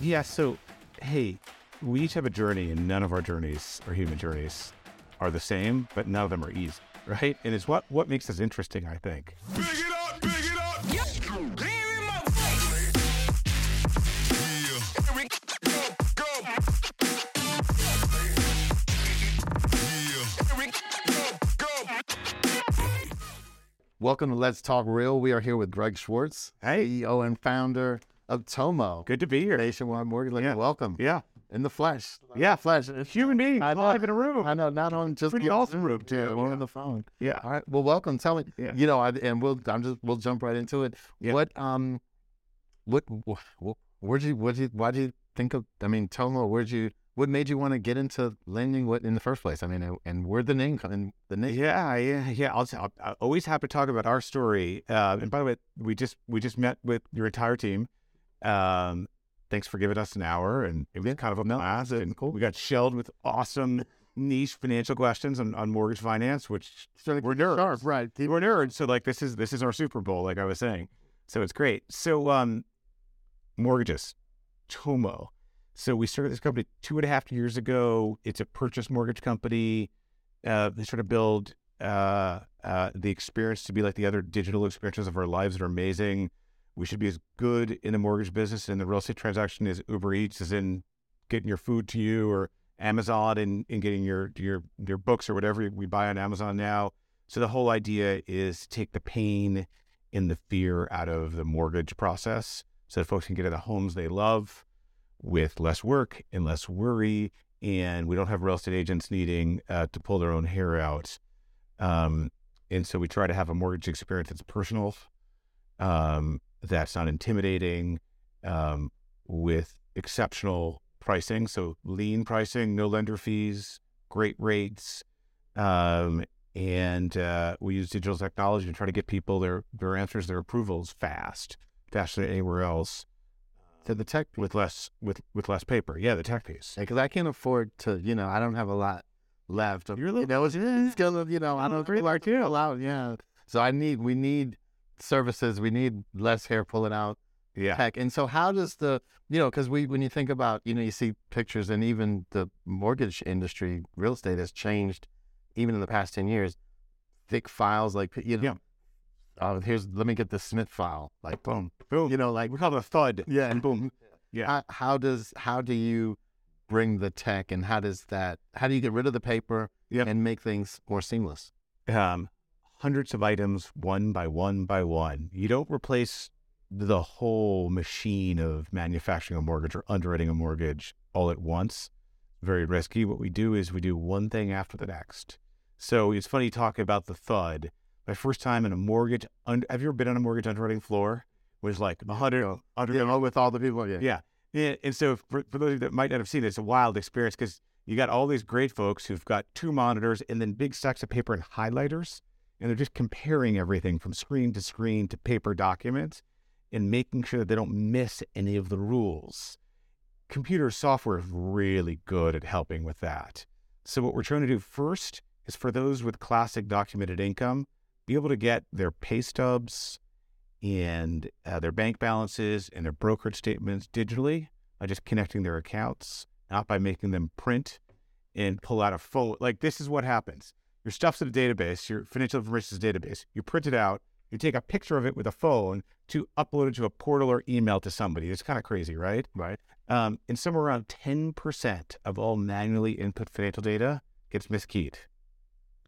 Yeah. So, hey, we each have a journey, and none of our journeys, our human journeys, are the same, but none of them are easy, right? And it's what what makes us interesting, I think. Big it up, big it up. Yep. Lean in my Yeah. Here go, go. Yeah. Here go, go. Welcome to Let's Talk Real. We are here with Greg Schwartz, Hey. CEO and founder of Tomo. Good to be here. Nationwide Mortgage. Lender. Yeah. Welcome. Yeah. In the flesh. Yeah. Flesh. Human being. I live in a room. I know, not on just Pretty the awesome room, too. We're Yeah. on the phone. Yeah. All right. Well, welcome. Tell me, Yeah. you know, I, and we'll, I'm just, we'll jump right into it. Yeah. What, um, what, what, where'd you, what'd you, why'd you think of, I mean, Tomo, where'd you, what made you want to get into lending what in the first place? I mean, and, where'd the name come and the name? Yeah, yeah, yeah. I'll, I'll, always happy to talk about our story. Uh, and by the way, we just we just met with your entire team. Um, thanks for giving us an hour, and it was kind of a blast. And cool. we got shelled with awesome niche financial questions on, on mortgage finance, which Sort of we're nerds. sharp, right. We're nerds, so like this is this is our Super Bowl, like I was saying. So it's great. So um, mortgages, Tomo. So we started this company two and a half years ago. It's a purchase mortgage company. Uh, they sort of build uh, uh, the experience to be like the other digital experiences of our lives that are amazing. We should be as good in the mortgage business and the real estate transaction as Uber Eats, as in getting your food to you, or Amazon and, and getting your your your books or whatever we buy on Amazon now. So the whole idea is to take the pain and the fear out of the mortgage process, so that folks can get into the homes they love with less work and less worry, and we don't have real estate agents needing uh, to pull their own hair out. Um, and so we try to have a mortgage experience that's personal, um, that's not intimidating, um, with exceptional pricing. So lean pricing, no lender fees, great rates, um, and uh, we use digital technology to try to get people their their answers, their approvals fast, faster than anywhere else To the tech with less with with less paper. Yeah, the tech piece. because I can't afford to, you know, I don't have a lot left. Of, You're a you know, it's, it's gonna, you know, I don't Pretty like to out. Yeah, so I need, we need services. We need less hair pulling out Yeah, tech. And so, how does the, you know, because we, when you think about, you know, you see pictures, and even the mortgage industry, real estate has changed, even in the past ten years. Thick files, like you know, Yeah. oh, here's let me get the Smith file, like boom, boom. you know, like we call it a thud. yeah, and boom. Yeah. how, how does how do you bring the tech and how does that how do you get rid of the paper Yep. and make things more seamless um, hundreds of items one by one by one. You don't replace the whole machine of manufacturing a mortgage or underwriting a mortgage all at once. Very risky. What we do is we do one thing after the next. So it's funny talking about the thud. My first time in a mortgage, un- have you ever been on a mortgage underwriting floor? Was like a hundred, hundred yeah with all the people yeah Yeah. yeah. And so for, for those of you that might not have seen it, it's a wild experience because you got all these great folks who've got two monitors and then big stacks of paper and highlighters. And they're just comparing everything from screen to screen to paper documents and making sure that they don't miss any of the rules. Computer software is really good at helping with that. So what we're trying to do first is for those with classic documented income, be able to get their pay stubs, and uh, their bank balances and their brokerage statements digitally by just connecting their accounts, not by making them print and pull out a phone. Like this is what happens. Your stuff's in a database, your financial information is a database. You print it out, you take a picture of it with a phone to upload it to a portal or email to somebody. It's kind of crazy, right? right Um, and somewhere around 10% of all manually input financial data gets miskeyed.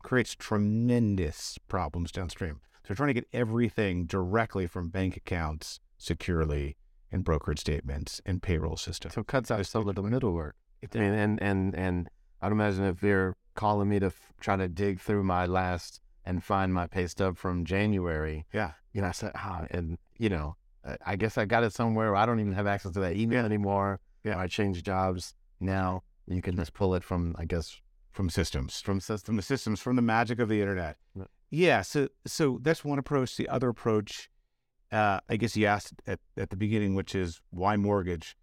Creates tremendous problems downstream. So we're trying to get everything directly from bank accounts securely and brokerage statements and payroll systems. so it cuts out some of the middle work I mean, and and and i'd imagine if they're calling me to f- try to dig through my last and find my pay stub from january Yeah. you know i said ah, and you know I- guess i got it somewhere i don't even have access to that email anymore Yeah. i changed jobs now you can just pull it from i guess From systems. from system From the systems, from the magic of the internet. Yeah. Yeah. So so that's one approach. The other approach, uh, I guess you asked at, at the beginning, which is why mortgage?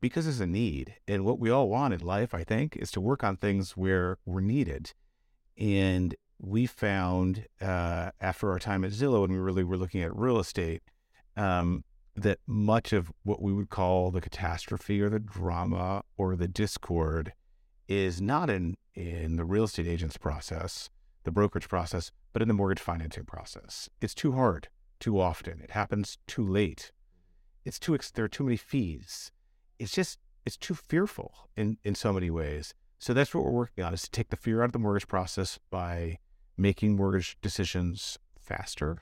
Because it's a need. And what we all want in life, I think, is to work on things where we're needed. And we found uh, after our time at Zillow, when we really were looking at real estate, um, that much of what we would call the catastrophe or the drama or the discord is not in in the real estate agent's process, the brokerage process, but in the mortgage financing process. It's too hard, too often. It happens too late. It's too there are too many fees. It's just it's too fearful in in so many ways. So that's what we're working on is to take the fear out of the mortgage process by making mortgage decisions faster,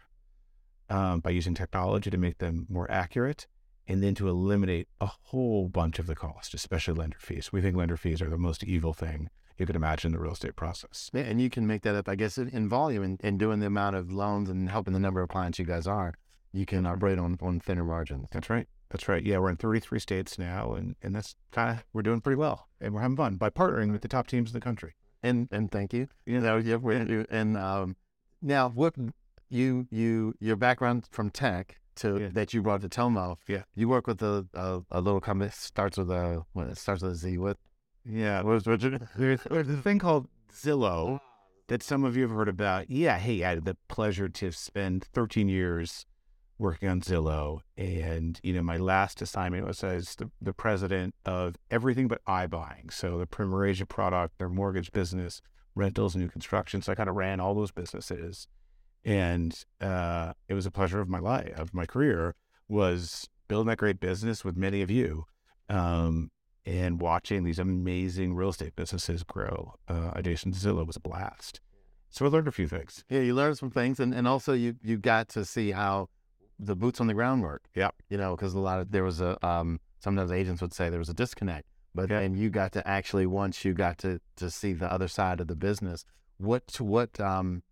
um, by using technology to make them more accurate, and then to eliminate a whole bunch of the cost, especially lender fees. We think lender fees are the most evil thing you could imagine in the real estate process. Yeah, and you can make that up, I guess, in, in volume and, and doing the amount of loans and helping the number of clients you guys are. You can operate on, on thinner margins. That's right. That's right. Yeah, we're in 33 states now, and, and that's kind of, we're doing pretty well. And we're having fun by partnering with the top teams in the country. And and thank you. You know, yeah, we- you- and um, now what you you your background from tech to Yeah. that you brought to Tomo. Yeah. you work with a, a, a little company starts with a what it starts with a Z. What Yeah. what was what There's, there's a thing called Zillow that some of you have heard about. Yeah, hey, I had the pleasure to spend 13 years working on Zillow. And, you know, my last assignment was as the, the president of everything but iBuying. So the Premier Agent product, their mortgage business, rentals, new construction. So I kind of ran all those businesses. And uh, it was a pleasure of my life, of my career, was building that great business with many of you. Um, and watching these amazing real estate businesses grow uh, Zillow was a blast. So I learned a few things. yeah, you learned some things, and, and also you you got to see how the boots on the ground work. Yep. you know, because a lot of there was a um sometimes agents would say there was a disconnect, but Yeah. and you got to actually once you got to to see the other side of the business. What to what um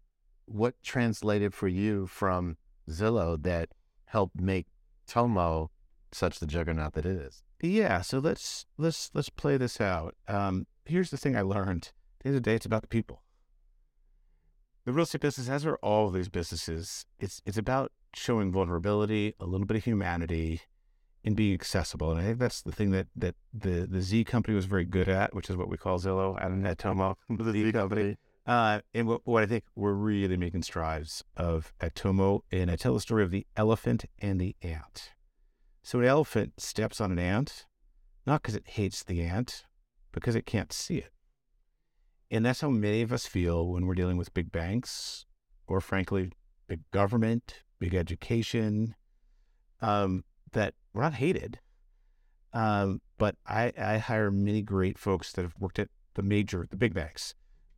what translated for you from Zillow that helped make Tomo such the juggernaut that it is? Yeah, so let's let's let's play this out. Um, here's the thing I learned. At the end of the day, it's about the people. The real estate business, as are all of these businesses, it's it's about showing vulnerability, a little bit of humanity, and being accessible. And I think that's the thing that that the the Z company was very good at, which is what we call Zillow and at Tomo. The Z company. Uh, and what, what I think we're really making strides of at Tomo, and I tell the story of the elephant and the ant. So an elephant steps on an ant, not because it hates the ant, because it can't see it. And that's how many of us feel when we're dealing with big banks, or frankly, big government, big education. Um, that we're not hated, um, but I, I hire many great folks that have worked at the major, the big banks,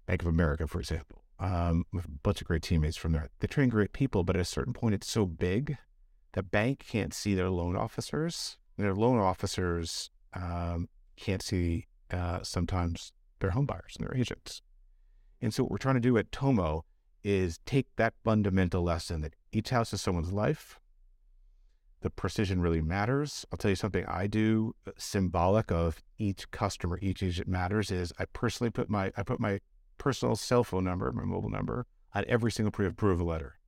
Bank of America, for example, um, with a bunch of great teammates from there. They train great people, but at a certain point, it's so big the bank can't see their loan officers. Their loan officers um, can't see uh, sometimes their home buyers and their agents. And so what we're trying to do at Tomo is take that fundamental lesson that each house is someone's life. The precision really matters. I'll tell you something I do uh, symbolic of each customer, each agent matters is I personally put my I put my personal cell phone number, my mobile number on every single pre-approval letter.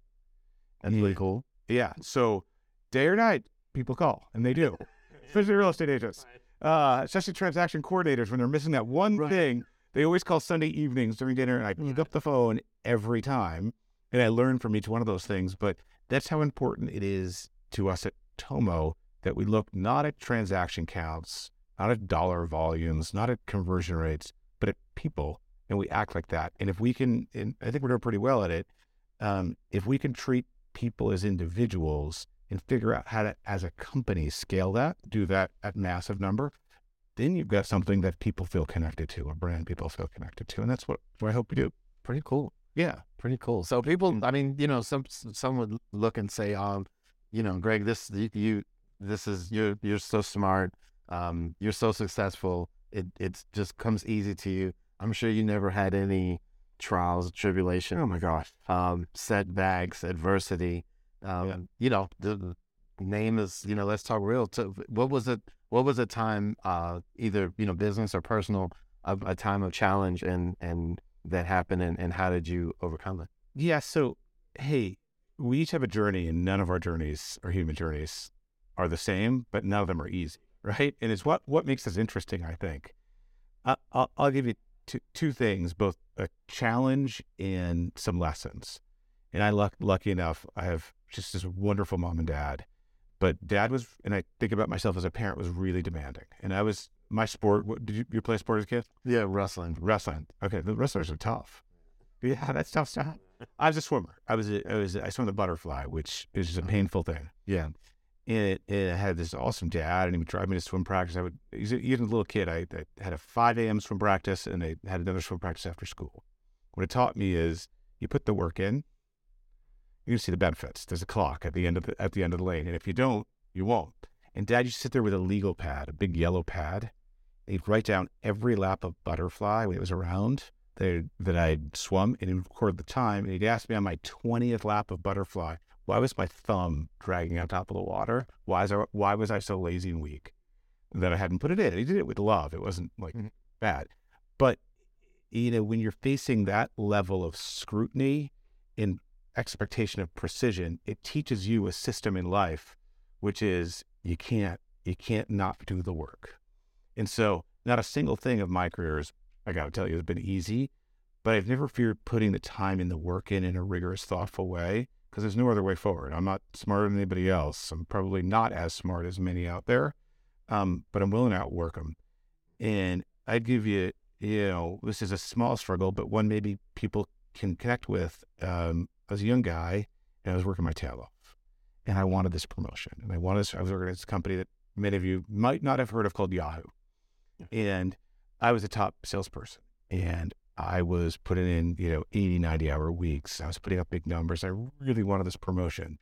That's Yeah. really cool. Yeah. So day or night, people call, and they do, especially real estate agents, uh, especially transaction coordinators when they're missing that one Right. thing. They always call Sunday evenings during dinner, and I pick up the phone every time, and I learn from each one of those things. But that's how important it is to us at Tomo that we look not at transaction counts, not at dollar volumes, not at conversion rates, but at people, and we act like that. And if we can, and I think we're doing pretty well at it. Um, if we can treat people as individuals and figure out how to, as a company, scale that, do that at massive number, then you've got something that people feel connected to, a brand people feel connected to, and that's what, what I hope we do. Pretty cool. Yeah, Pretty cool. So people, Mm. I mean, you know, some some would look and say, um, you know, Greg, this you, you this is you're you're so smart, um, you're so successful. It it just comes easy to you. I'm sure you never had any trials, tribulation, Oh my gosh. um, setbacks, adversity. Um, Yeah. You know, the, name is, you know, let's talk real. So what was it? What was a time, uh, either you know, business or personal, a, a time of challenge, and and that happened, and, and how did you overcome it? Yeah. So, hey, we each have a journey, and none of our journeys or human journeys are the same, but none of them are easy, right? And it's what what makes us interesting, I think. I, I'll, I'll give you two, two things, both a challenge and some lessons. And I luck lucky enough, I have just this wonderful mom and dad. But dad was, and I think about myself as a parent, was really demanding. And I was my sport. What, did you, you play sport as a kid? Yeah, wrestling. Wrestling. Okay, the wrestlers are tough. Yeah, that's tough stuff. I was a swimmer. I was a, I was I swam the butterfly, which is just a uh-huh. painful thing. Yeah. And it, it had this awesome dad, and he would drive me to swim practice. I would, a, even a little kid. I, I had a 5 a.m. swim practice, and I had another swim practice after school. What it taught me is you put the work in, you're gonna see the benefits. There's a clock at the end of the at the end of the lane, and if you don't, you won't. And Dad used to sit there with a legal pad, a big yellow pad. He'd write down every lap of butterfly when it was around that that I'd swum, and he'd record the time. And he'd ask me on my twentieth lap of butterfly, why was my thumb dragging on top of the water? Why is I, why was I so lazy and weak that I hadn't put it in? He did it with love. It wasn't like Mhm. bad, but you know when you're facing that level of scrutiny and expectation of precision, it teaches you a system in life, which is you can't you can't not do the work. And so, not a single thing of my careers, I got to tell you, has been easy. But I've never feared putting the time and the work in in a rigorous, thoughtful way because there's no other way forward. I'm not smarter than anybody else. I'm probably not as smart as many out there, um, but I'm willing to outwork them. And I'd give you, you know, this is a small struggle, but one maybe people can connect with. Um, I was a young guy and I was working my tail off, and I wanted this promotion, and I wanted. This, I was working at this company that many of you might not have heard of called Yahoo, and I was a top salesperson, and I was putting in, you know, 80, 90 hour weeks. I was putting up big numbers. I really wanted this promotion.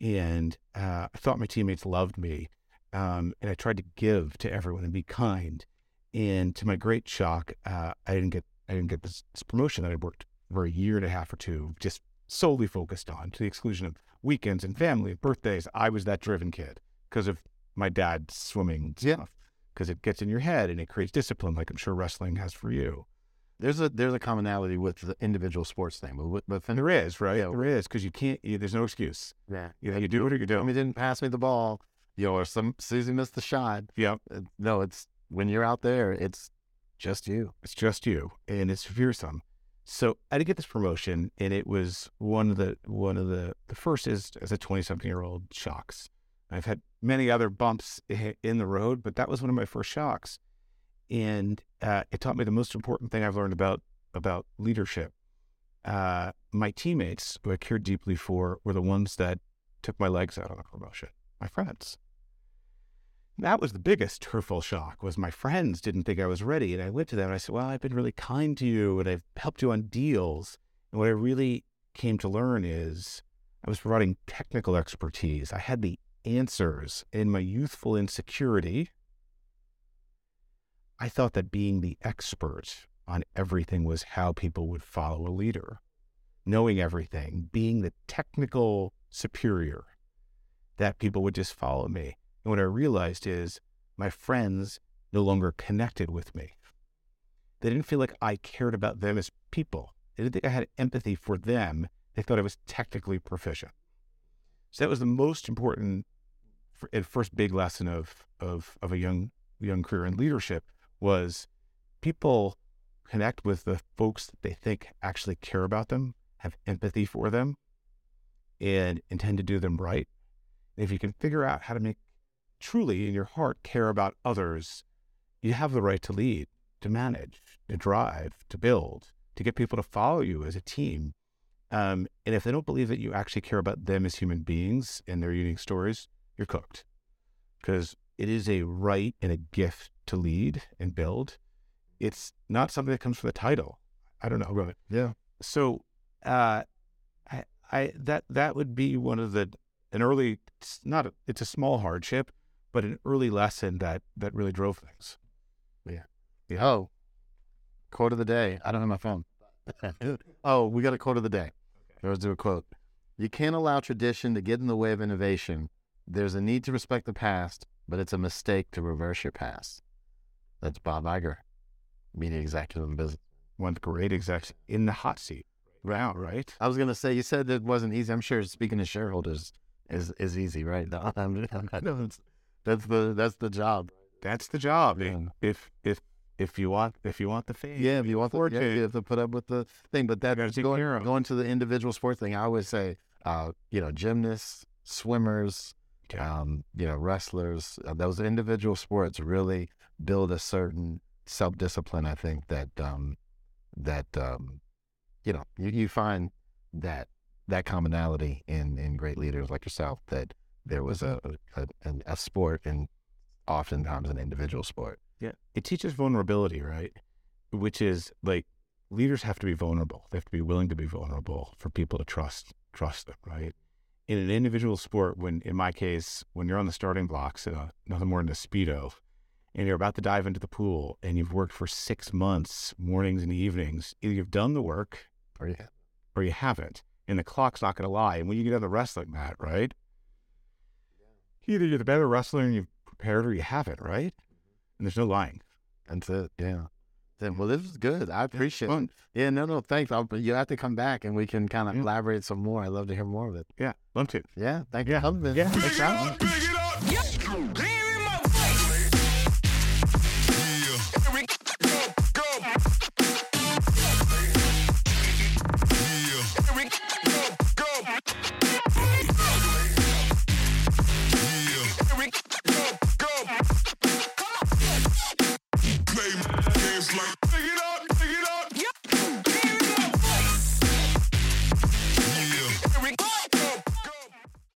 And uh, I thought my teammates loved me. Um, and I tried to give to everyone and be kind. And to my great shock, uh, I didn't get I didn't get this, this promotion that I worked for a year and a half or two, just solely focused on, to the exclusion of weekends and family and birthdays. I was that driven kid because of my dad's swimming Yeah. stuff. Because it gets in your head and it creates discipline, like I'm sure wrestling has for you. There's a there's a commonality with the individual sports thing, but with And there is, right? Yeah. There is, because you can't. You, there's no excuse. yeah, You, you do it or you don't. mean, didn't pass me the ball, you know, or some Susie missed the shot. yeah, Uh, No, it's when you're out there, it's just you. it's just you, and it's fearsome. So I did get this promotion, and it was one of the one of the the first is as a 20 something year old shocks. I've had many other bumps in the road, but that was one of my first shocks, and uh, it taught me the most important thing I've learned about about leadership. Uh, my teammates, who I cared deeply for, were the ones that took my legs out on the promotion. My friends. That was the biggest hurtful shock. Was my friends didn't think I was ready, and I went to them and I said, "Well, I've been really kind to you, and I've helped you on deals." And what I really came to learn is I was providing technical expertise. I had the answers. In my youthful insecurity, I thought that being the expert on everything was how people would follow a leader. Knowing everything, being the technical superior, that people would just follow me. And what I realized is my friends no longer connected with me. They didn't feel like I cared about them as people. They didn't think I had empathy for them. They thought I was technically proficient. So that was the most important and first big lesson of, of, of a young, young career in leadership was people connect with the folks that they think actually care about them, have empathy for them, and intend to do them right. And if you can figure out how to make truly in your heart care about others, you have the right to lead, to manage, to drive, to build, to get people to follow you as a team. Um, and if they don't believe that you actually care about them as human beings and their unique stories, you're cooked. Because it is a right and a gift to lead and build. It's not something that comes from the title. I don't know. Really. Yeah. So, uh, I, I that that would be one of the an early. It's not. A, it's a small hardship, but an early lesson that that really drove things. Yeah. Oh, quote of the day. I don't have my phone. oh, we got a quote of the day. Let's do a quote. You can't allow tradition to get in the way of innovation. There's a need to respect the past, but it's a mistake to reverse your past. That's Bob Iger, media executive in business. One great exec in the hot seat. Wow. Right. I was gonna say you said it wasn't easy. I'm sure speaking to shareholders is is easy, right? No, I'm, I know it's, that's the that's the job. That's the job. Yeah. If if if you want if you want the fame. Yeah, if you want the, yeah, you have to put up with the thing. But that going, care of 'em. going to the individual sports thing, I always say, uh, you know, gymnasts, swimmers, Okay. Um, you know, wrestlers, uh, those individual sports really build a certain self discipline. I think that um, that um, you know you, you find that that commonality in in great leaders like yourself that there was a a, a, a sport and oftentimes an individual sport. Yeah. It teaches vulnerability, right? Which is like leaders have to be vulnerable. They have to be willing to be vulnerable for people to trust trust them, right? In an individual sport, when in my case, when you're on the starting blocks nothing more than a speedo, and you're about to dive into the pool, and you've worked for six months, mornings and evenings, either you've done the work Or yeah, or you haven't, and the clock's not going to lie. And when you get on the wrestling mat, right? Either you're the better wrestler and you've prepared, or you haven't, right? And there's no lying. that's it. Yeah. Then, well, this was good. I appreciate it. Yeah, no, no, thanks. I'll, you have to come back and we can kind of Yeah. elaborate some more. I'd love to hear more of it. Yeah, love to. Yeah, thank you Yeah, for coming. man. yeah. Thanks